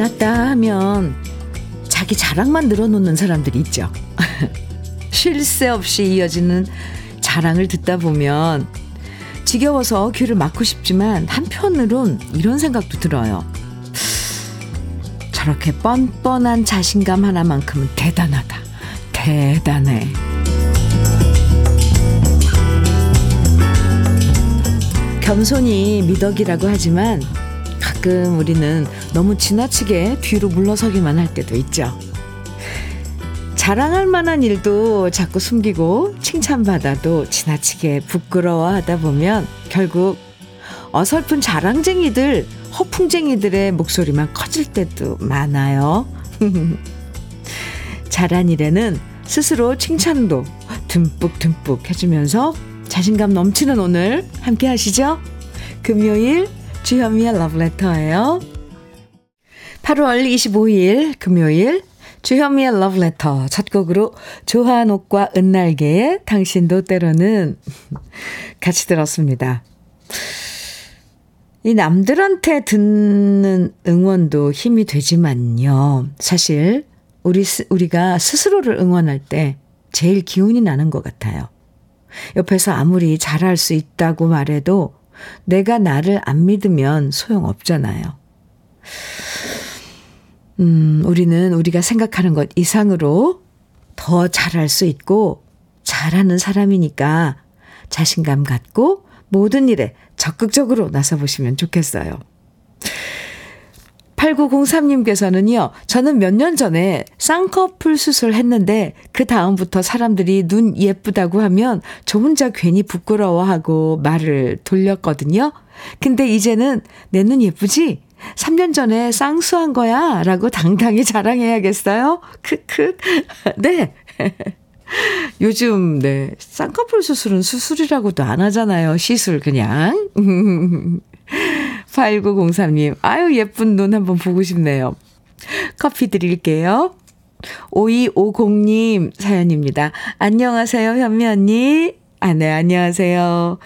만났다 하면 자기 자랑만 늘어놓는 사람들이 있죠. 쉴 새 없이 이어지는 자랑을 듣다 보면 지겨워서 귀를 막고 싶지만 한편으론 이런 생각도 들어요. 저렇게 뻔뻔한 자신감 하나만큼은 대단하다. 대단해. 겸손이 미덕이라고 하지만 가끔 우리는 너무 지나치게 뒤로 물러서기만 할 때도 있죠. 자랑할 만한 일도 자꾸 숨기고 칭찬받아도 지나치게 부끄러워하다 보면 결국 어설픈 자랑쟁이들, 허풍쟁이들의 목소리만 커질 때도 많아요. 잘한 일에는 스스로 칭찬도 듬뿍듬뿍 해주면서 자신감 넘치는 오늘 함께 하시죠. 금요일 주현미의 러브레터예요. 8월 25일 금요일 주현미의 러브레터 첫 곡으로 조한옥과 은날개의 당신도 때로는 같이 들었습니다. 이 남들한테 듣는 응원도 힘이 되지만요. 사실 우리 우리가 스스로를 응원할 때 제일 기운이 나는 것 같아요. 옆에서 아무리 잘할 수 있다고 말해도 내가 나를 안 믿으면 소용없잖아요. 음, 우리는 우리가 생각하는 것 이상으로 더 잘할 수 있고 잘하는 사람이니까 자신감 갖고 모든 일에 적극적으로 나서보시면 좋겠어요. 8903님께서는요, 저는 몇 년 전에 쌍꺼풀 수술 했는데, 그 다음부터 사람들이 눈 예쁘다고 하면 저 혼자 괜히 부끄러워하고 말을 돌렸거든요. 근데 이제는 내 눈 예쁘지? 3년 전에 쌍수한 거야. 라고 당당히 자랑해야겠어요? 크크. 네. 요즘, 네. 쌍꺼풀 수술은 수술이라고도 안 하잖아요. 시술, 그냥. 8903님, 아유, 예쁜 눈 한번 보고 싶네요. 커피 드릴게요. 5250님 사연입니다. 안녕하세요, 현미 언니. 아, 네, 안녕하세요.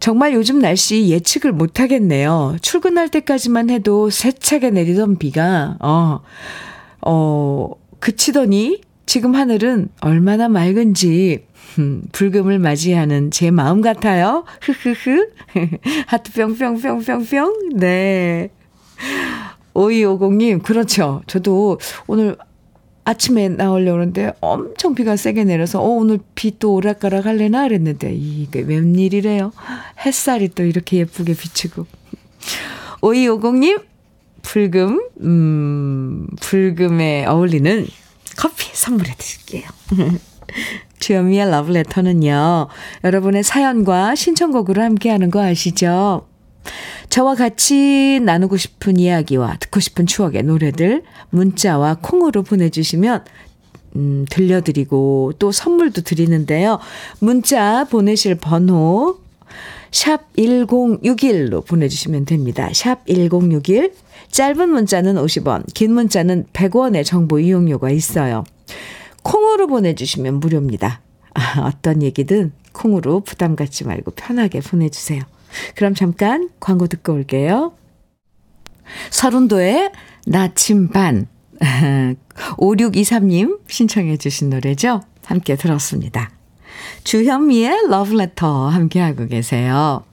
정말 요즘 날씨 예측을 못 하겠네요. 출근할 때까지만 해도 세차게 내리던 비가, 어, 어, 그치더니 지금 하늘은 얼마나 맑은지, 음, 불금을 맞이하는 제 마음 같아요. 흐흐흐. 하트 뿅뿅뿅뿅뿅. 네. 5250님, 그렇죠. 저도 오늘 아침에 나오려고 그러는데 엄청 비가 세게 내려서 어, 오늘 비 또 오락가락 할래나 그랬는데 이게 웬일이래요. 햇살이 또 이렇게 예쁘게 비치고. 5250님, 불금, 음, 불금에 어울리는 커피 선물해 드릴게요. 주현미의 러브레터는요, 여러분의 사연과 신청곡으로 함께하는 거 아시죠? 저와 같이 나누고 싶은 이야기와 듣고 싶은 추억의 노래들 문자와 콩으로 보내주시면 음, 들려드리고 또 선물도 드리는데요. 문자 보내실 번호 샵 1061로 보내주시면 됩니다. 샵 1061. 짧은 문자는 50원, 긴 문자는 100원의 정보 이용료가 있어요. 콩으로 보내주시면 무료입니다. 아, 어떤 얘기든 콩으로 부담 갖지 말고 편하게 보내주세요. 그럼 잠깐 광고 듣고 올게요. 서른도의 나침반. 5623님 신청해 주신 노래죠. 함께 들었습니다. 주현미의 러브레터 함께하고 계세요.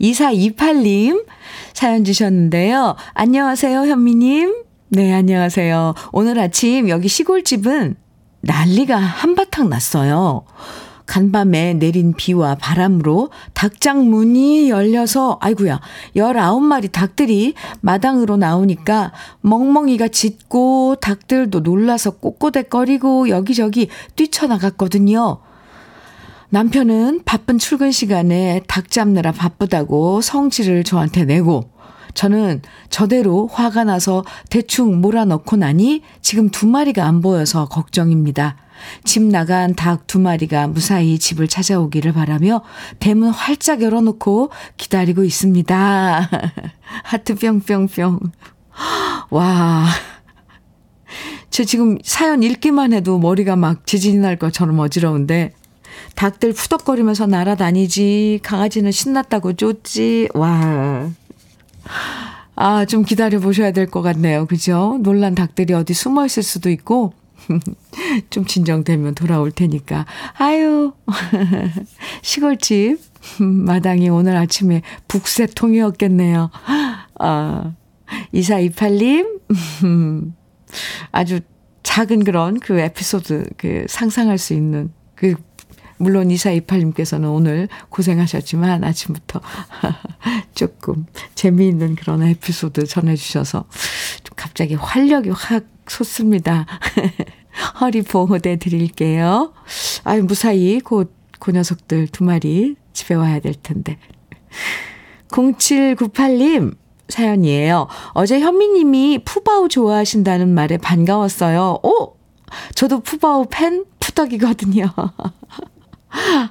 2428님 사연 주셨는데요. 안녕하세요, 현미님. 네, 안녕하세요. 오늘 아침 여기 시골집은 난리가 한바탕 났어요. 간밤에 내린 비와 바람으로 닭장 문이 열려서 아이구야 19마리 닭들이 마당으로 나오니까 멍멍이가 짖고 닭들도 놀라서 꼬꼬대거리고 여기저기 뛰쳐나갔거든요. 남편은 바쁜 출근 시간에 닭 잡느라 바쁘다고 성질을 저한테 내고 저는 저대로 화가 나서 대충 몰아넣고 나니 지금 두 마리가 안 보여서 걱정입니다. 집 나간 닭 두 마리가 무사히 집을 찾아오기를 바라며 대문 활짝 열어놓고 기다리고 있습니다. 하트 뿅뿅뿅. 와. 저 지금 사연 읽기만 해도 머리가 막 지진이 날 것처럼 어지러운데 닭들 푸덕거리면서 날아다니지 강아지는 신났다고 쫓지 와 아, 좀 기다려 보셔야 될 것 같네요. 그죠? 놀란 닭들이 어디 숨어 있을 수도 있고, 좀 진정되면 돌아올 테니까. 아유, 시골집 마당이 오늘 아침에 북새통이었겠네요. 아, 2428님, 아주 작은 그런 그 에피소드, 그 상상할 수 있는 그 물론 2428님께서는 오늘 고생하셨지만 아침부터 조금 재미있는 그런 에피소드 전해주셔서 좀 갑자기 활력이 확 솟습니다. 허리 보호대 드릴게요. 아유, 무사히 곧 그 녀석들 두 마리 집에 와야 될 텐데. 0798님 사연이에요. 어제 현미님이 푸바오 좋아하신다는 말에 반가웠어요. 오! 저도 푸바오 팬 푸덕이거든요.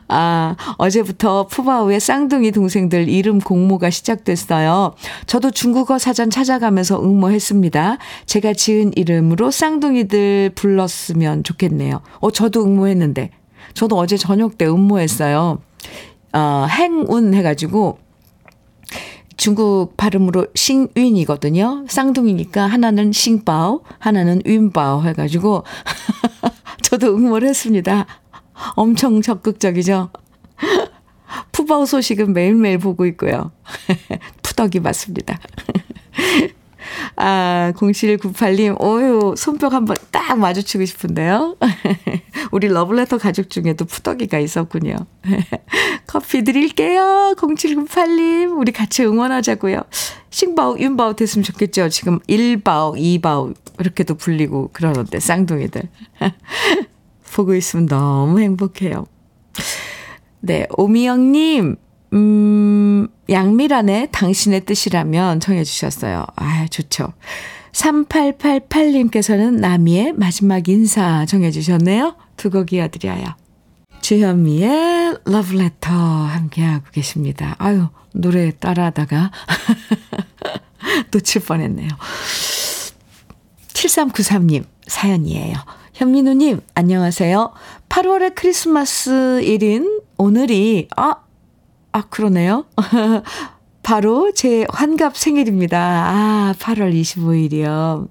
아, 어제부터 푸바오의 쌍둥이 동생들 이름 공모가 시작됐어요. 저도 중국어 사전 찾아가면서 응모했습니다. 제가 지은 이름으로 쌍둥이들 불렀으면 좋겠네요. 어, 저도 응모했는데. 저도 어제 저녁 때 응모했어요. 어, 행운 해가지고 중국 발음으로 싱윈이거든요. 쌍둥이니까 하나는 싱바오, 하나는 윈바오 해가지고 저도 응모를 했습니다. 엄청 적극적이죠. 푸바오 소식은 매일매일 보고 있고요. 푸덕이 맞습니다. 아, 0798님, 오유, 손뼉 한번 딱 마주치고 싶은데요. 우리 러블레터 가족 중에도 푸덕이가 있었군요. 커피 드릴게요. 0798님, 우리 같이 응원하자고요. 싱바오, 윤바오 됐으면 좋겠죠. 지금 1바오, 2바오, 이렇게도 불리고 그러는데, 쌍둥이들. 보고 있으면 너무 행복해요. 네, 오미영님, 음, 양미란의 당신의 뜻이라면 정해주셨어요. 아, 좋죠. 3888님께서는 나미의 마지막 인사 정해주셨네요. 두 곡 이어드려요. 주현미의 러브레터 함께하고 계십니다. 아유, 노래 따라하다가 놓칠 뻔했네요. 7393님 사연이에요. 현민우님, 안녕하세요. 8월의 크리스마스 일인 오늘이, 아, 아, 그러네요. 바로 제 환갑 생일입니다. 아, 8월 25일이요.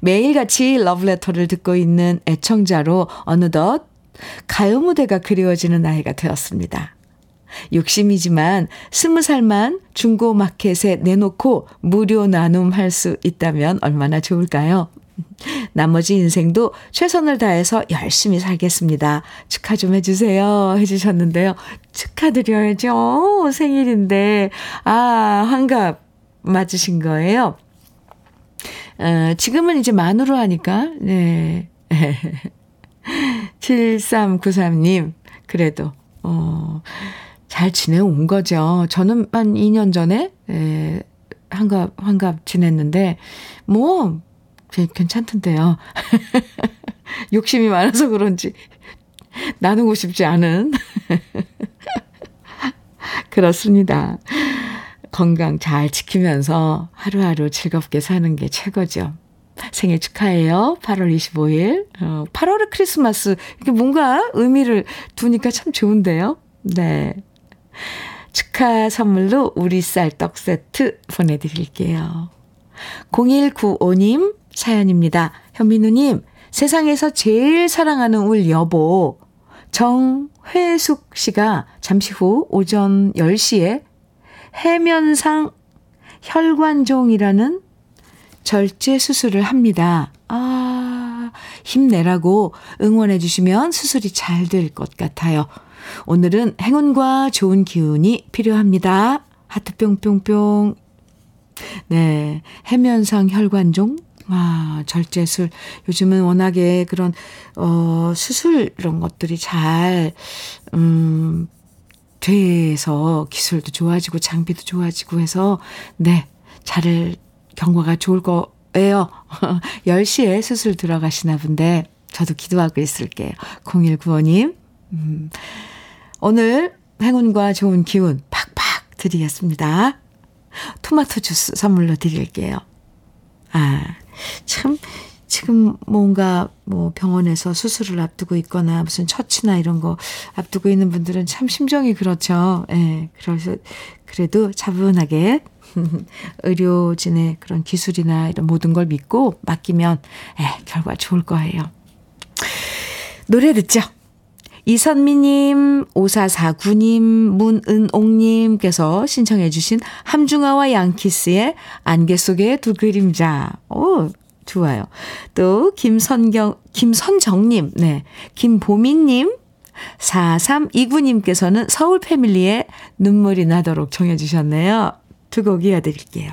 매일같이 러브레터를 듣고 있는 애청자로 어느덧 가요 무대가 그리워지는 나이가 되었습니다. 욕심이지만 스무 살만 중고 마켓에 내놓고 무료 나눔할 수 있다면 얼마나 좋을까요? 나머지 인생도 최선을 다해서 열심히 살겠습니다. 축하 좀 해주세요. 해주셨는데요. 축하드려야죠. 생일인데. 아, 환갑 맞으신 거예요. 어, 지금은 이제 만으로 하니까, 네. 7393님, 그래도, 어, 잘 지내온 거죠. 저는 한 2년 전에, 에, 환갑, 환갑 지냈는데, 뭐, 괜찮던데요. 욕심이 많아서 그런지 나누고 싶지 않은. 그렇습니다. 건강 잘 지키면서 하루하루 즐겁게 사는 게 최고죠. 생일 축하해요. 8월 25일. 어, 8월의 크리스마스. 이게 뭔가 의미를 두니까 참 좋은데요. 네. 축하 선물로 우리 쌀 떡 세트 보내드릴게요. 0195님, 사연입니다. 현민우님, 세상에서 제일 사랑하는 우리 여보, 정회숙 씨가 잠시 후 오전 10시에 해면상 혈관종이라는 절제 수술을 합니다. 아, 힘내라고 응원해 주시면 수술이 잘 될 것 같아요. 오늘은 행운과 좋은 기운이 필요합니다. 하트 뿅뿅뿅. 네. 해면상 혈관종 와, 절제술. 요즘은 워낙에 그런, 어, 수술 이런 것들이 잘, 음, 돼서 기술도 좋아지고 장비도 좋아지고 해서, 네, 잘, 경과가 좋을 거예요. 10시에 수술 들어가시나 본데, 저도 기도하고 있을게요. 0195님, 음, 오늘 행운과 좋은 기운 팍팍 드리겠습니다. 토마토 주스 선물로 드릴게요. 아, 참, 지금 뭔가 뭐 병원에서 수술을 앞두고 있거나 무슨 처치나 이런 거 앞두고 있는 분들은 참 심정이 그렇죠. 예. 네, 그래서 그래도 차분하게 의료진의 그런 기술이나 이런 모든 걸 믿고 맡기면 에, 결과 좋을 거예요. 노래 듣죠. 이선미님, 5449님, 문은옥님께서 신청해주신 함중아와 양키스의 안개 속의 두 그림자. 오, 좋아요. 또, 김선경, 김선정님, 네. 김보민님, 4329님께서는 서울 패밀리의 눈물이 나도록 정해주셨네요. 두 곡 이어드릴게요.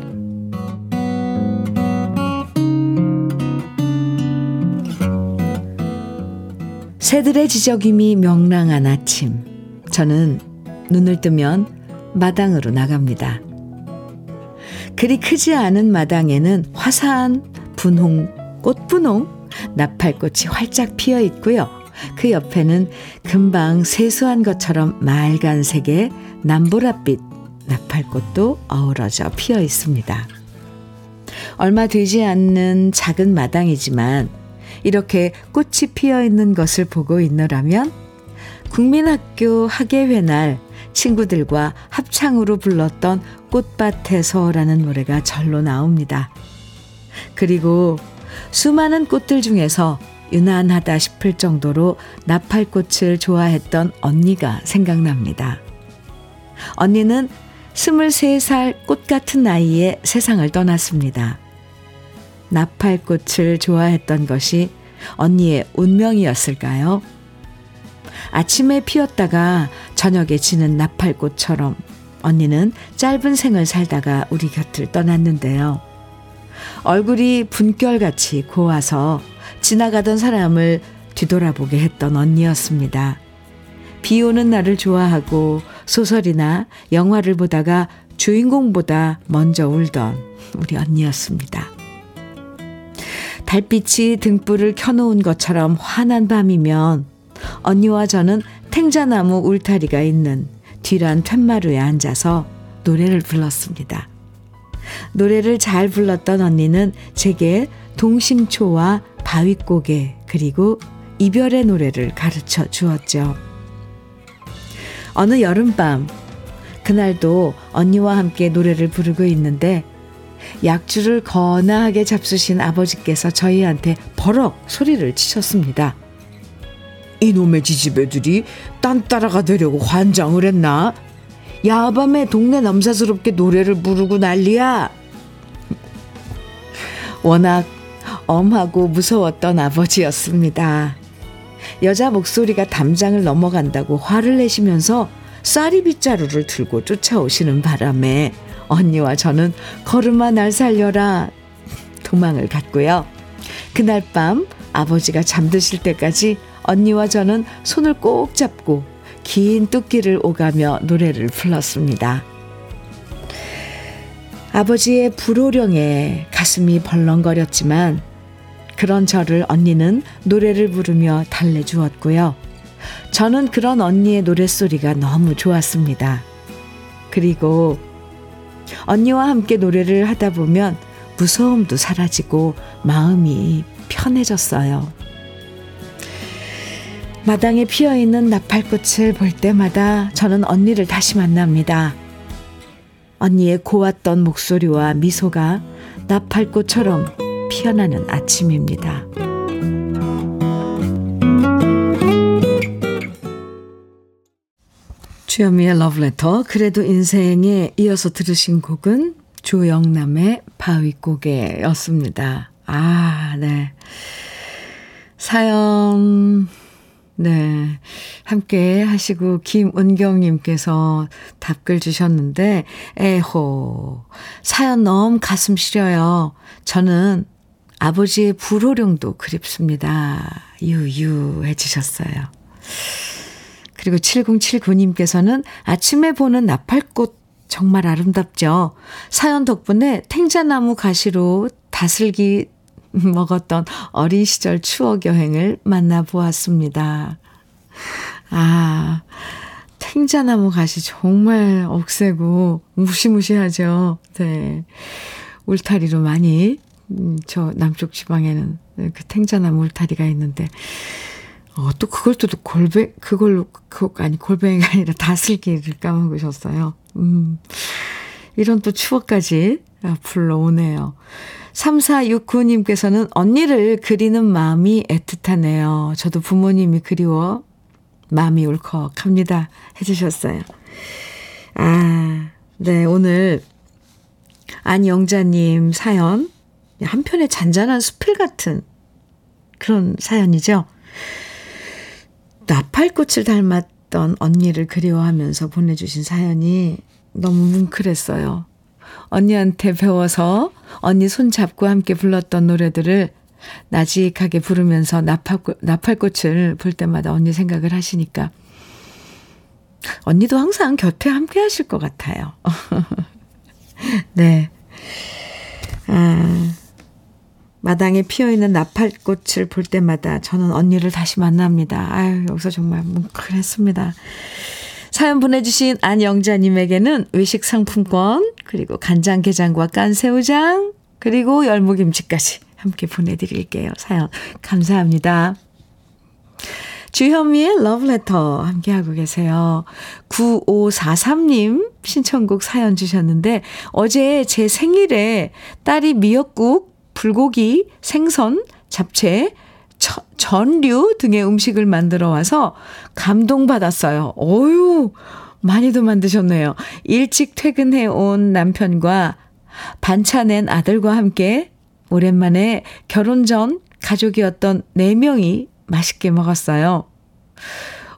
새들의 지저김이 명랑한 아침. 저는 눈을 뜨면 마당으로 나갑니다. 그리 크지 않은 마당에는 화사한 분홍, 꽃분홍, 나팔꽃이 활짝 피어 있고요. 그 옆에는 금방 세수한 것처럼 맑은색의 남보랏빛 나팔꽃도 어우러져 피어 있습니다. 얼마 되지 않는 작은 마당이지만 이렇게 꽃이 피어 있는 것을 보고 있노라면 국민학교 학예회 날 친구들과 합창으로 불렀던 꽃밭에서라는 노래가 절로 나옵니다. 그리고 수많은 꽃들 중에서 유난하다 싶을 정도로 나팔꽃을 좋아했던 언니가 생각납니다. 언니는 23살 꽃 같은 나이에 세상을 떠났습니다. 나팔꽃을 좋아했던 것이 언니의 운명이었을까요? 아침에 피었다가 저녁에 지는 나팔꽃처럼 언니는 짧은 생을 살다가 우리 곁을 떠났는데요. 얼굴이 분결같이 고와서 지나가던 사람을 뒤돌아보게 했던 언니였습니다. 비 오는 날을 좋아하고 소설이나 영화를 보다가 주인공보다 먼저 울던 우리 언니였습니다. 달빛이 등불을 켜놓은 것처럼 환한 밤이면 언니와 저는 탱자나무 울타리가 있는 뒤란 툇마루에 앉아서 노래를 불렀습니다. 노래를 잘 불렀던 언니는 제게 동심초와 바위고개 그리고 이별의 노래를 가르쳐 주었죠. 어느 여름밤 그날도 언니와 함께 노래를 부르고 있는데 약주를 거나하게 잡수신 아버지께서 저희한테 버럭 소리를 치셨습니다. 이놈의 지지배들이 딴 따라가 되려고 환장을 했나? 야밤에 동네 남사스럽게 노래를 부르고 난리야. 워낙 엄하고 무서웠던 아버지였습니다. 여자 목소리가 담장을 넘어간다고 화를 내시면서 쌀이 빗자루를 들고 쫓아오시는 바람에 언니와 저는 걸음아 날 살려라 도망을 갔고요. 그날 밤 아버지가 잠드실 때까지 언니와 저는 손을 꼭 잡고 긴 뚝길을 오가며 노래를 불렀습니다. 아버지의 불호령에 가슴이 벌렁거렸지만 그런 저를 언니는 노래를 부르며 달래주었고요. 저는 그런 언니의 노랫소리가 너무 좋았습니다. 그리고 언니와 함께 노래를 하다 보면 무서움도 사라지고 마음이 편해졌어요. 마당에 피어 있는 나팔꽃을 볼 때마다 저는 언니를 다시 만납니다. 언니의 고왔던 목소리와 미소가 나팔꽃처럼 피어나는 아침입니다. 주현미의 러브레터 그래도 인생에 이어서 들으신 곡은 조영남의 바위고개였습니다. 아, 네. 사연 네. 함께 하시고, 김은경님께서 답글 주셨는데, 에호. 사연 너무 가슴 시려요. 저는 아버지의 불호령도 그립습니다. 유유 해주셨어요. 그리고 7079님께서는 아침에 보는 나팔꽃 정말 아름답죠. 사연 덕분에 탱자나무 가시로 다슬기 먹었던 어린 시절 추억 여행을 만나보았습니다. 아, 탱자나무 가시 정말 억세고 무시무시하죠. 네. 울타리로 많이, 음, 저 남쪽 지방에는 그 탱자나무 울타리가 있는데, 어, 또 그걸 또 골뱅, 그걸로, 그, 아니, 골뱅이가 아니라 다슬기를 까먹으셨어요. 음, 이런 또 추억까지 불러오네요. 3469님께서는 언니를 그리는 마음이 애틋하네요. 저도 부모님이 그리워 마음이 울컥합니다. 해주셨어요. 아, 네, 오늘 안영자님 사연. 한편의 잔잔한 수필 같은 그런 사연이죠. 나팔꽃을 닮았던 언니를 그리워하면서 보내주신 사연이 너무 뭉클했어요. 언니한테 배워서 언니 손 잡고 함께 불렀던 노래들을 나직하게 부르면서 나팔꽃, 나팔꽃을 볼 때마다 언니 생각을 하시니까 언니도 항상 곁에 함께 하실 것 같아요. 네. 아, 마당에 피어있는 나팔꽃을 볼 때마다 저는 언니를 다시 만납니다. 아유, 여기서 정말 뭉클했습니다. 사연 보내주신 안영자님에게는 외식 상품권, 그리고 간장게장과 깐새우장, 그리고 열무김치까지 함께 보내드릴게요. 사연 감사합니다. 주현미의 러브레터 함께하고 계세요. 9543님 신청곡 사연 주셨는데 어제 제 생일에 딸이 미역국, 불고기, 생선, 잡채, 전류 등의 음식을 만들어 와서 감동받았어요. 어유 많이도 만드셨네요. 일찍 퇴근해 온 남편과 반찬낸 아들과 함께 오랜만에 결혼 전 가족이었던 4명이 맛있게 먹었어요.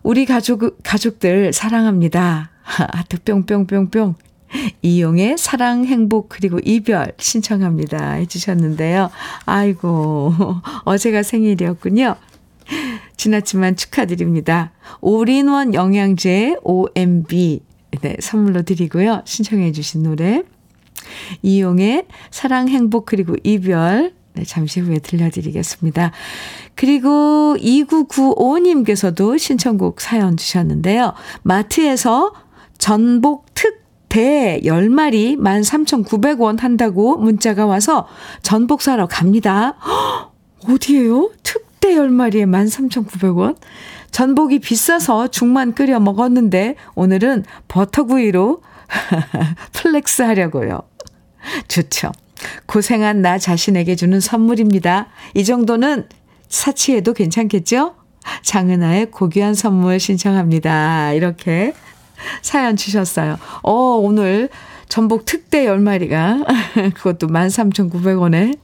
우리 가족, 가족들 사랑합니다. 하트 뿅뿅뿅뿅. 이용의 사랑, 행복, 그리고 이별 신청합니다. 해주셨는데요. 아이고, 어제가 생일이었군요. 지났지만 축하드립니다. 올인원 영양제 OMB 네, 선물로 드리고요. 신청해 주신 노래 이용의 사랑, 행복, 그리고 이별 네, 잠시 후에 들려드리겠습니다. 그리고 2995님께서도 신청곡 사연 주셨는데요. 마트에서 전복 특 대 10마리 13,900원 한다고 문자가 와서 전복 사러 갑니다. 어디에요? 특대 10마리에 13,900원? 전복이 비싸서 죽만 끓여 먹었는데 오늘은 버터구이로 flex 하려고요. 좋죠. 고생한 나 자신에게 주는 선물입니다. 이 정도는 사치해도 괜찮겠죠? 장은아의 고귀한 선물 신청합니다. 이렇게 사연 주셨어요. 어, 오늘 전복 특대 10마리가 그것도 13,900원에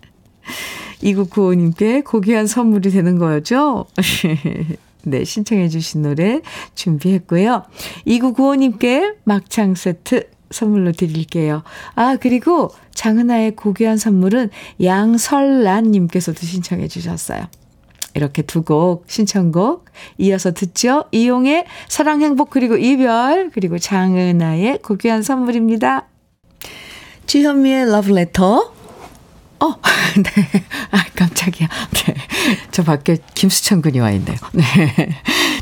2995님께 고귀한 선물이 되는 거였죠? 네, 신청해 주신 노래 준비했고요. 2995님께 막창 세트 선물로 드릴게요. 아, 그리고 장은아의 고귀한 선물은 양설란님께서도 신청해 주셨어요. 이렇게 두 곡 신청곡 이어서 듣죠. 이용의 사랑 행복 그리고 이별 그리고 장은아의 고귀한 선물입니다. 주현미의 러브레터 어, 네. 아, 깜짝이야. 네. 저 밖에 김수천 군이 와 있네요. 네.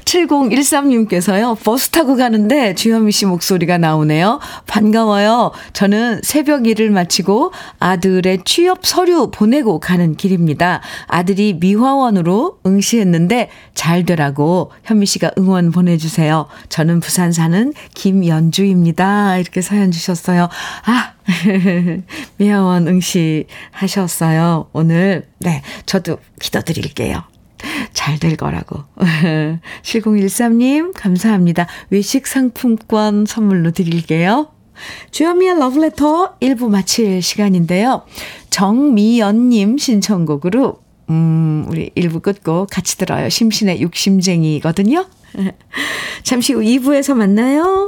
7013님께서요, 버스 타고 가는데 주현미 씨 목소리가 나오네요. 반가워요. 저는 새벽 일을 마치고 아들의 취업 서류 보내고 가는 길입니다. 아들이 미화원으로 응시했는데 잘 되라고 현미 씨가 응원 보내주세요. 저는 부산 사는 김연주입니다. 이렇게 사연 주셨어요. 아, 미화원 응시 하셨어요. 오늘, 네, 저도 기도드릴게요. 잘 될 거라고. 7013님, 감사합니다. 외식 상품권 선물로 드릴게요. 주현미의 러브레터 1부 마칠 시간인데요. 정미연님 신청곡으로 음, 우리 1부 끝고 같이 들어요. 심신의 욕심쟁이거든요. 잠시 후 2부에서 만나요.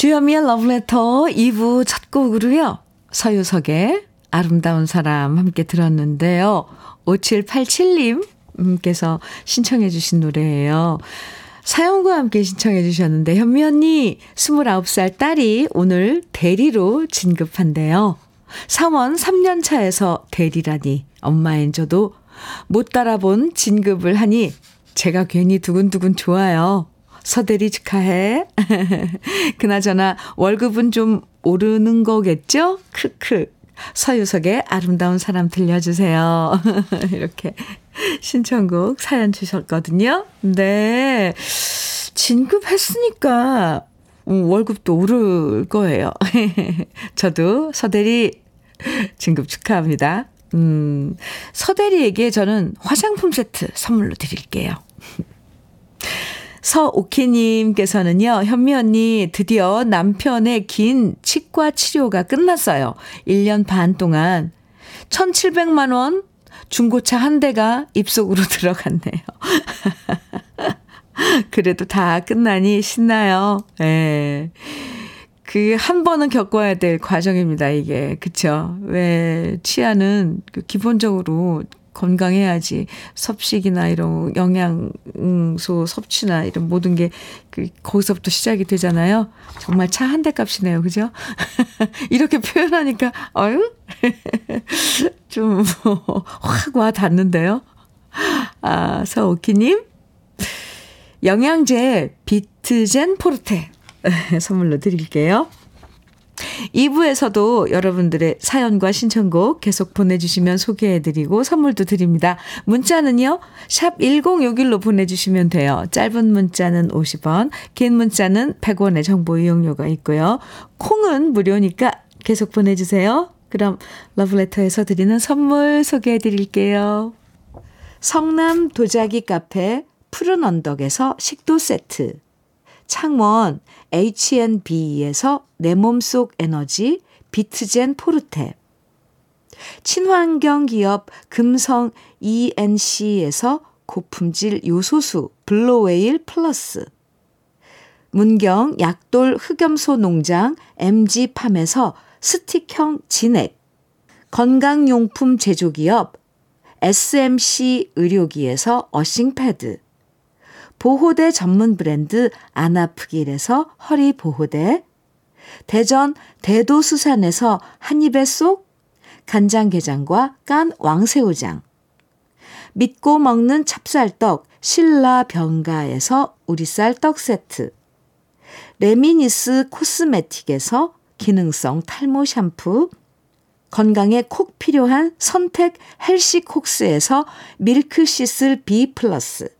주현미의 Letter 2부 첫 곡으로요. 서유석의 아름다운 사람 함께 들었는데요. 5787님께서 신청해 주신 노래예요. 사연과 함께 신청해 주셨는데 현미 언니 29살 딸이 오늘 대리로 진급한대요. 사원 3년 차에서 대리라니 엄마인 저도 못 따라본 진급을 하니 제가 괜히 두근두근 좋아요. 서대리 축하해. 그나저나 월급은 좀 오르는 거겠죠? 크크. 서유석의 아름다운 사람 들려주세요. 이렇게 신청곡 사연 주셨거든요. 네. 진급했으니까 음, 월급도 오를 거예요. 저도 서대리 진급 축하합니다. 음, 서대리에게 저는 화장품 세트 선물로 드릴게요. 서오키님께서는요, 현미 언니, 드디어 남편의 긴 치과 치료가 끝났어요. 1년 반 동안 1,700만원 중고차 한 대가 입속으로 들어갔네요. 그래도 다 끝나니 신나요. 예. 그 한 번은 겪어야 될 과정입니다, 이게. 그쵸? 왜, 치아는 그 기본적으로 건강해야지 섭식이나 이런 영양소 섭취나 이런 모든 게 그 거기서부터 시작이 되잖아요. 정말 차 한 대 값이네요. 그죠? 이렇게 표현하니까 어유 좀 확 와 닿는데요. 아, 서오키 님 영양제 비트젠 포르테 선물로 드릴게요. 2부에서도 여러분들의 사연과 신청곡 계속 보내주시면 소개해드리고 선물도 드립니다. 문자는요, 샵 1061로 보내주시면 돼요. 짧은 문자는 50원, 긴 문자는 100원의 정보 이용료가 있고요. 콩은 무료니까 계속 보내주세요. 그럼 러브레터에서 드리는 선물 소개해드릴게요. 성남 도자기 카페 푸른 언덕에서 식도 세트. 창원 H&B에서 내 몸속 에너지 비트젠 포르테. 친환경 기업 금성 ENC에서 고품질 요소수 블로웨일 플러스. 문경 약돌 흑염소 농장 MG팜에서 스틱형 진액. 건강용품 제조기업 SMC 의료기에서 어싱패드 보호대 전문 브랜드 아나프길에서 허리 보호대, 대전 대도수산에서 한입에 쏙 간장게장과 깐 왕새우장, 믿고 먹는 찹쌀떡 신라 병가에서 우리쌀 떡 세트, 레미니스 코스메틱에서 기능성 탈모 샴푸, 건강에 콕 필요한 선택 헬시콕스에서 밀크시슬 B 플러스,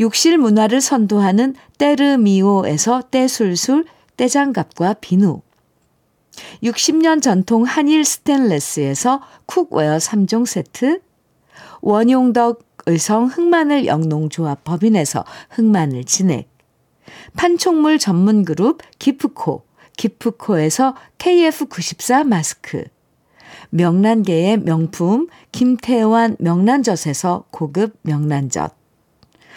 욕실 문화를 선도하는 때르미오에서 때술술 때장갑과 비누. 60년 전통 한일 스텐레스에서 cookware 3종 세트. 원용덕 의성 흑마늘 영농조합 법인에서 흑마늘 진액. 판촉물 전문 그룹 기프코 기프코에서 KF94 마스크. 명란계의 명품 김태환 명란젓에서 고급 명란젓.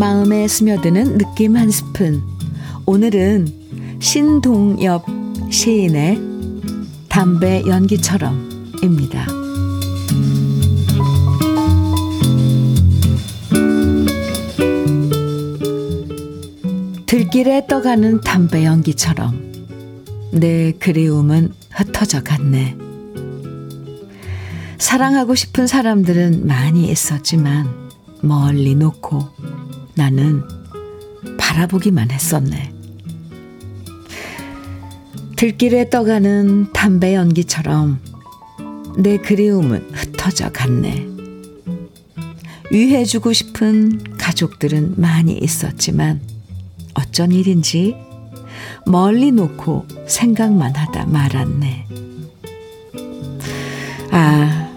마음에 스며드는 느낌 한 스푼. 오늘은 신동엽 시인의 담배 연기처럼입니다. 들길에 떠가는 담배 연기처럼 내 그리움은 흩어져 갔네. 사랑하고 싶은 사람들은 많이 있었지만 멀리 놓고 나는 바라보기만 했었네. 들길에 떠가는 담배 연기처럼 내 그리움은 흩어져 갔네. 위해주고 싶은 가족들은 많이 있었지만 어쩐 일인지 멀리 놓고 생각만 하다 말았네. 아,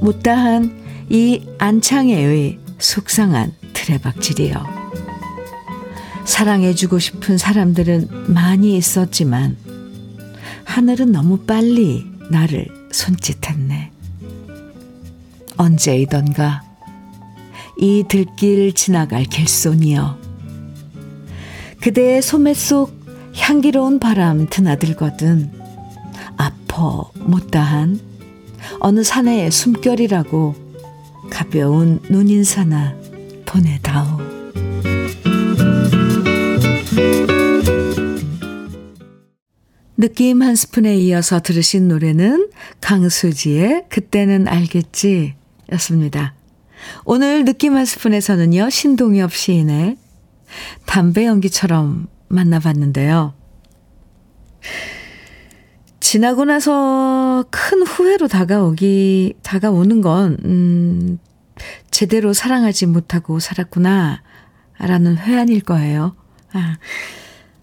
못다한 이 안창의 속상한 트레박질이여. 사랑해주고 싶은 사람들은 많이 있었지만 하늘은 너무 빨리 나를 손짓했네. 언제이던가 이 들길 지나갈 길손이여. 그대의 소매 속 향기로운 바람 드나들거든 아퍼 못다한 어느 사내의 숨결이라고 가벼운 눈인사나 보내다오. 느낌 한 스푼에 이어서 들으신 노래는 강수지의 그때는 알겠지 였습니다. 오늘 느낌 한 스푼에서는요, 신동엽 시인의 담배 연기처럼 만나봤는데요. 지나고 나서 큰 후회로 다가오기, 다가오는 건, 음, 제대로 사랑하지 못하고 살았구나, 라는 회한일 거예요. 아,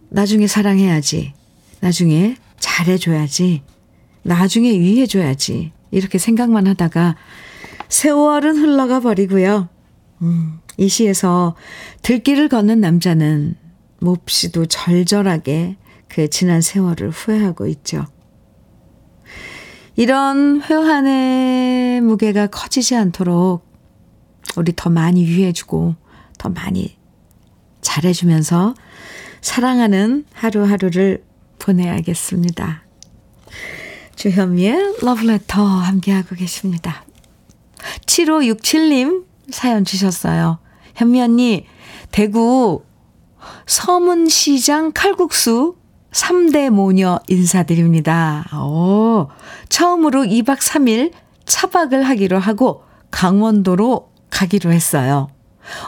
나중에 사랑해야지. 나중에 잘해줘야지. 나중에 위해줘야지. 이렇게 생각만 하다가 세월은 흘러가 버리고요. 음, 이 시에서 들길을 걷는 남자는 몹시도 절절하게 그 지난 세월을 후회하고 있죠. 이런 회환의 무게가 커지지 않도록 우리 더 많이 위해주고 더 많이 잘해주면서 사랑하는 하루하루를 보내야겠습니다. 주현미의 러브레터 함께하고 계십니다. 7567님 사연 주셨어요. 현미 언니, 대구 서문시장 칼국수 3대 모녀 인사드립니다. 오, 처음으로 2박 3일 차박을 하기로 하고 강원도로 가기로 했어요.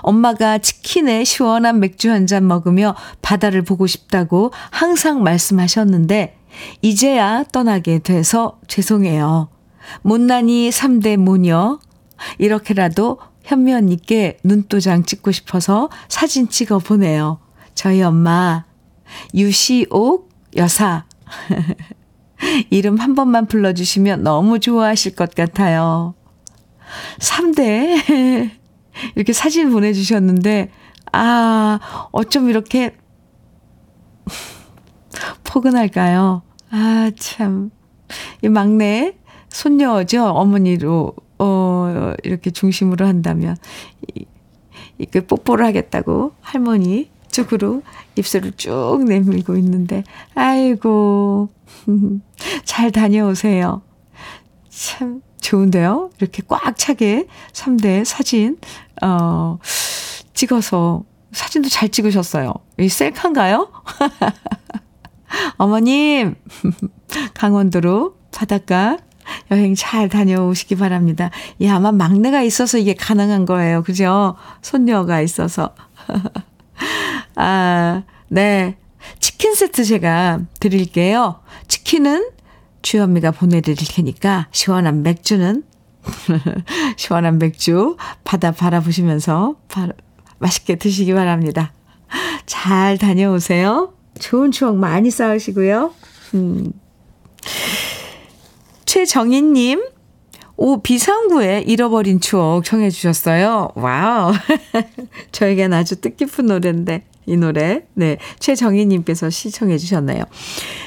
엄마가 치킨에 시원한 맥주 한 잔 먹으며 바다를 보고 싶다고 항상 말씀하셨는데, 이제야 떠나게 돼서 죄송해요. 못난이 3대 모녀, 이렇게라도 현미 언니께 눈도장 찍고 싶어서 사진 찍어 보내요. 저희 엄마, 유시옥 여사. 이름 한 번만 불러주시면 너무 좋아하실 것 같아요. 3대. 이렇게 사진 보내주셨는데, 아, 어쩜 이렇게 포근할까요? 아, 참. 이 막내 손녀죠. 어머니로, 어, 이렇게 중심으로 한다면. 이렇게 뽀뽀를 하겠다고 할머니 쪽으로 입술을 쭉 내밀고 있는데, 아이고, 잘 다녀오세요. 참 좋은데요? 이렇게 꽉 차게 3대 사진, 어, 찍어서, 사진도 잘 찍으셨어요. 이 셀카인가요? 어머님, 강원도로 바닷가 여행 잘 다녀오시기 바랍니다. 이 아마 막내가 있어서 이게 가능한 거예요. 그죠? 손녀가 있어서. 아, 네. 치킨 세트 제가 드릴게요. 치킨은 주현미가 보내드릴 테니까 시원한 맥주는 시원한 맥주 바다 바라보시면서 바, 맛있게 드시기 바랍니다. 잘 다녀오세요. 좋은 추억 많이 쌓으시고요. 음. 최정희님, 오, 비상구에 잃어버린 추억 청해 주셨어요. wow. 저에겐 아주 뜻깊은 노래인데. 이 노래. 네. 최정희님께서 신청해 주셨네요.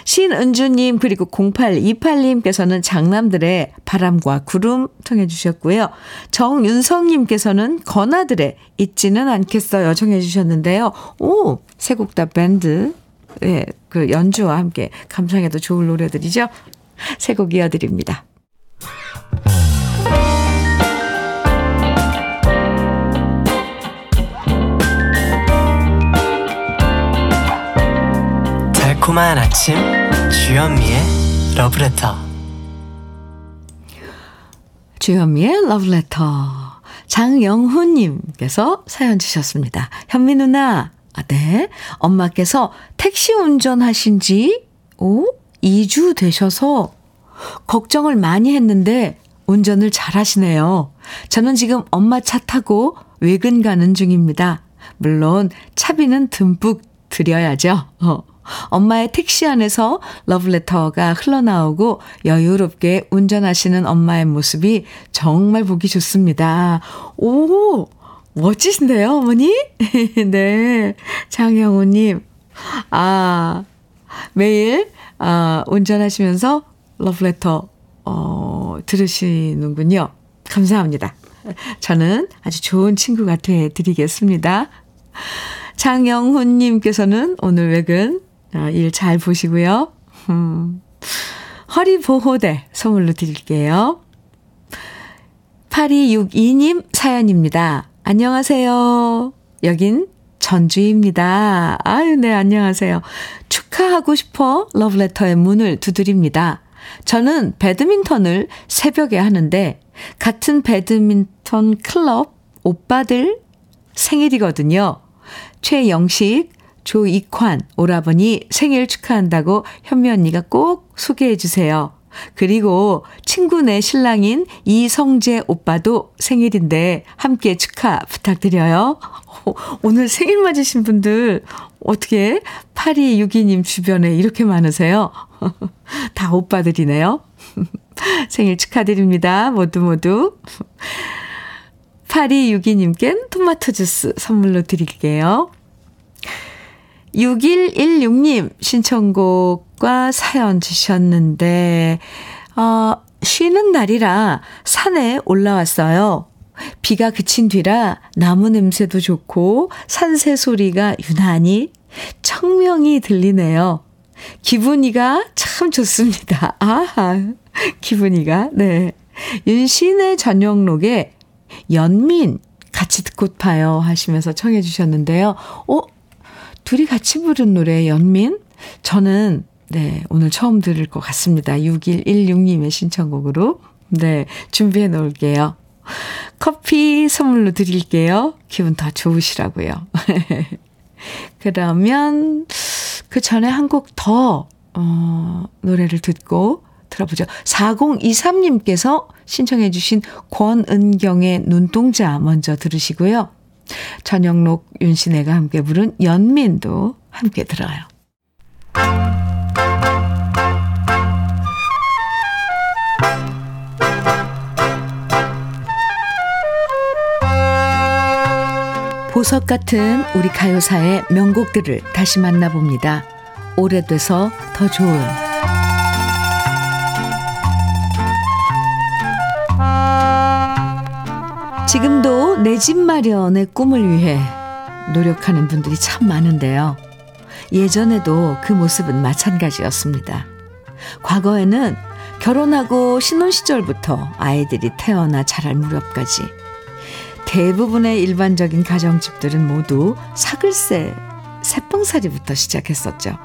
신은주님, 그리고 0828님께서는 장남들의 바람과 구름 청해 주셨고요. 정윤성님께서는 건아들의 잊지는 않겠어요. 청해 주셨는데요. 오, 세곡다 밴드. 예, 그 연주와 함께 감상해도 좋을 노래들이죠. 세 곡 이어드립니다. 달콤한 아침 주현미의 러브레터 주현미의 러브레터 장영훈님께서 사연 주셨습니다. 현미 누나 아, 네 엄마께서 택시 운전하신 지 오? 2주 되셔서 걱정을 많이 했는데 운전을 잘 하시네요. 저는 지금 엄마 차 타고 외근 가는 중입니다. 물론 차비는 듬뿍 드려야죠. 어. 엄마의 택시 안에서 러브레터가 흘러나오고 여유롭게 운전하시는 엄마의 모습이 정말 보기 좋습니다. 오, 멋지신데요, 어머니? 네. 장영우님. 아, 매일, 아, 운전하시면서 러브레터, 어, 들으시는군요. 감사합니다. 저는 아주 좋은 친구가 돼 드리겠습니다. 장영훈님께서는 오늘 외근 아, 일 잘 보시고요. 음, 허리 보호대 선물로 드릴게요. 8262님 사연입니다. 안녕하세요. 여긴 전주입니다. 아유, 네, 안녕하세요. 축하하고 싶어 러브레터의 문을 두드립니다. 저는 배드민턴을 새벽에 하는데 같은 배드민턴 클럽 오빠들 생일이거든요. 최영식, 조익환 오라버니 생일 축하한다고 현미 언니가 꼭 소개해 주세요. 그리고 친구네 신랑인 이성재 오빠도 생일인데 함께 축하 부탁드려요. 오늘 생일 맞으신 분들 어떻게 8262님 주변에 이렇게 많으세요? 다 오빠들이네요. 생일 축하드립니다. 모두 모두. 8262님껜 토마토 주스 선물로 드릴게요. 6116님 신청곡과 사연 주셨는데, 어, 쉬는 날이라 산에 올라왔어요. 비가 그친 뒤라 나무 냄새도 좋고 산새 소리가 유난히 청명히 들리네요. 기분이가 참 좋습니다. 아, 기분이가, 네. 윤신의 저녁록에 연민 같이 듣고 봐요 하시면서 청해 주셨는데요. 어, 둘이 같이 부른 노래 연민? 저는 네, 오늘 처음 들을 것 같습니다. 6116님의 신청곡으로. 네, 준비해 놓을게요. 커피 선물로 드릴게요. 기분 더 좋으시라고요. 그러면 그 전에 한 곡 더, 어, 노래를 듣고 들어보죠. 4023님께서 신청해 주신 권은경의 눈동자 먼저 들으시고요. 전영록, 윤신혜가 함께 부른 연민도 함께 들어요. 보석 같은 우리 가요사의 명곡들을 다시 만나봅니다. 오래돼서 더 좋은 지금도 내 집 마련의 꿈을 위해 노력하는 분들이 참 많은데요. 예전에도 그 모습은 마찬가지였습니다. 과거에는 결혼하고 신혼 시절부터 아이들이 태어나 자랄 무렵까지 대부분의 일반적인 가정집들은 모두 사글세, 새뻥살이부터 시작했었죠.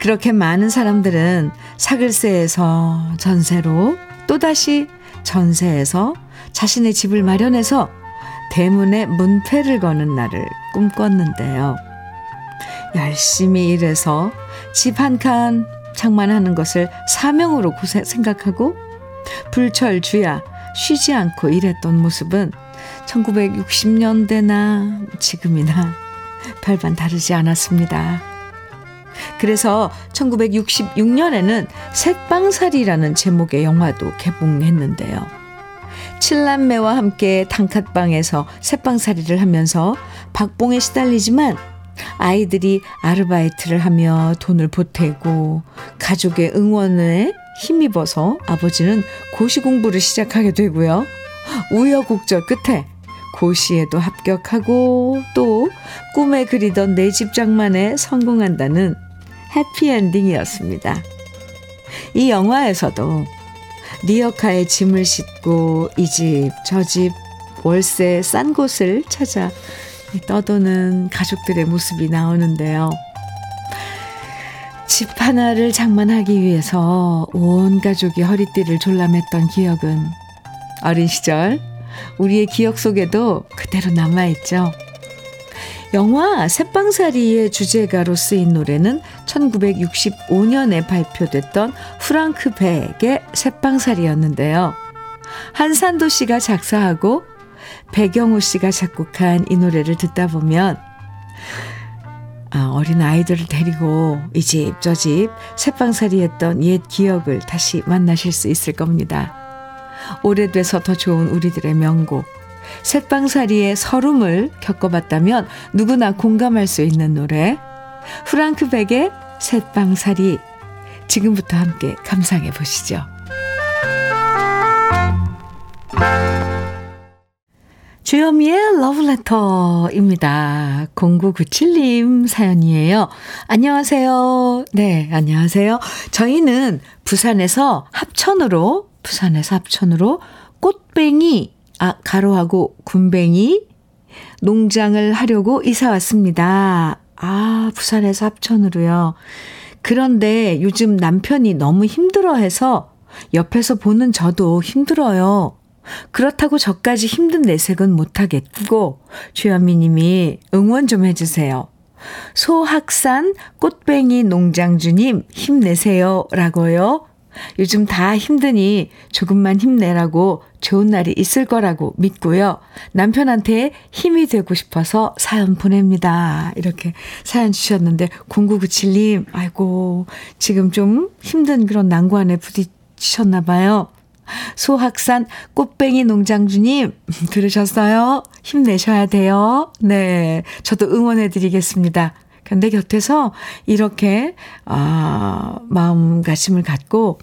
그렇게 많은 사람들은 사글세에서 전세로 또다시 전세에서 자신의 집을 마련해서 대문에 문패를 거는 날을 꿈꿨는데요. 열심히 일해서 집 한 칸 장만하는 것을 사명으로 생각하고 불철주야 쉬지 않고 일했던 모습은 1960년대나 지금이나 별반 다르지 않았습니다. 그래서 1966년에는 색방살이라는 제목의 영화도 개봉했는데요. 칠남매와 함께 단칸방에서 새방살이를 하면서 박봉에 시달리지만 아이들이 아르바이트를 하며 돈을 보태고 가족의 응원에 힘입어서 아버지는 고시 공부를 시작하게 되고요. 우여곡절 끝에 고시에도 합격하고 또 꿈에 그리던 내 집 장만에 성공한다는 해피엔딩이었습니다. 이 영화에서도 리어카에 짐을 싣고 이 집, 저 집, 월세 싼 곳을 찾아 떠도는 가족들의 모습이 나오는데요. 집 하나를 장만하기 위해서 온 가족이 허리띠를 졸라맸던 기억은 어린 시절 우리의 기억 속에도 그대로 남아있죠. 영화 새빵살이의 주제가로 쓰인 노래는 1965년에 발표됐던 프랑크 백의 새빵살이였는데요. 한산도 씨가 작사하고 배경호 씨가 작곡한 이 노래를 듣다 보면 아, 어린 아이들을 데리고 이 집 저집 새빵살이 했던 옛 기억을 다시 만나실 수 있을 겁니다. 오래돼서 더 좋은 우리들의 명곡 새빵살이의 서름을 겪어봤다면 누구나 공감할 수 있는 노래 프랑크 백의 새빵살이 지금부터 함께 감상해 보시죠. 주여미의 러브레터입니다. 0997님 사연이에요. 안녕하세요. 네, 안녕하세요. 저희는 부산에서 합천으로, 부산에서 합천으로 꽃뱅이, 아, 가로하고 군뱅이 농장을 하려고 이사 왔습니다. 아, 부산에서 합천으로요. 그런데 요즘 남편이 너무 힘들어 해서 옆에서 보는 저도 힘들어요. 그렇다고 저까지 힘든 내색은 못하겠고, 주현미 님이 응원 좀 해주세요. 소학산 꽃뱅이 농장주님 힘내세요. 라고요. 요즘 다 힘드니 조금만 힘내라고 좋은 날이 있을 거라고 믿고요. 남편한테 힘이 되고 싶어서 사연 보냅니다. 이렇게 사연 주셨는데, 0997님, 아이고, 지금 좀 힘든 그런 난관에 부딪히셨나봐요. 소학산 꽃뱅이 농장주님, 들으셨어요? 힘내셔야 돼요. 네. 저도 응원해 드리겠습니다. 근데 곁에서 이렇게, 아, 마음가짐을 갖고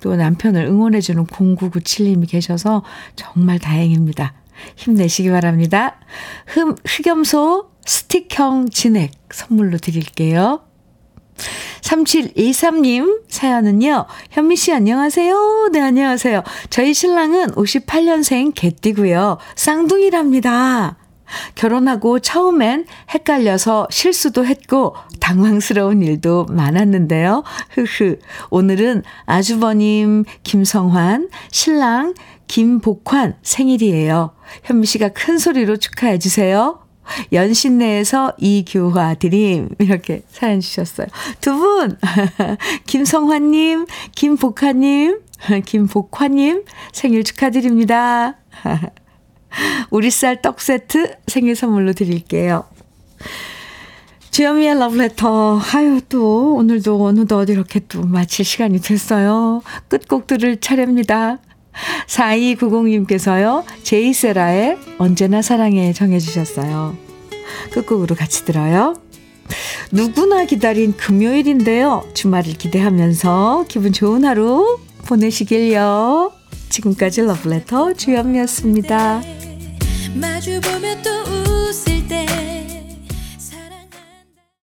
또 남편을 응원해주는 0997님이 계셔서 정말 다행입니다. 힘내시기 바랍니다. 흠, 흑염소 스틱형 진액 선물로 드릴게요. 3723님 사연은요. 현미 씨 안녕하세요. 네, 안녕하세요. 저희 신랑은 58년생 개띠고요. 쌍둥이랍니다. 결혼하고 처음엔 헷갈려서 실수도 했고 당황스러운 일도 많았는데요. 흐흐. 오늘은 아주버님 김성환, 신랑 김복환 생일이에요. 현미 씨가 큰 소리로 축하해 주세요. 연신내에서 이교화 드림 이렇게 사연 주셨어요. 두 분 김성환 님, 김복화님, 김복화님 생일 축하드립니다. 우리 쌀 떡 세트 생일 선물로 드릴게요. 주현미의 러브레터. 아유, 또, 오늘도 어느덧 이렇게 또 마칠 시간이 됐어요. 끝곡 들을 차례입니다. 4290님께서요, 제이세라의 언제나 사랑해 정해주셨어요. 끝곡으로 같이 들어요. 누구나 기다린 금요일인데요. 주말을 기대하면서 기분 좋은 하루 보내시길요. 지금까지 러브레터 주현미였습니다.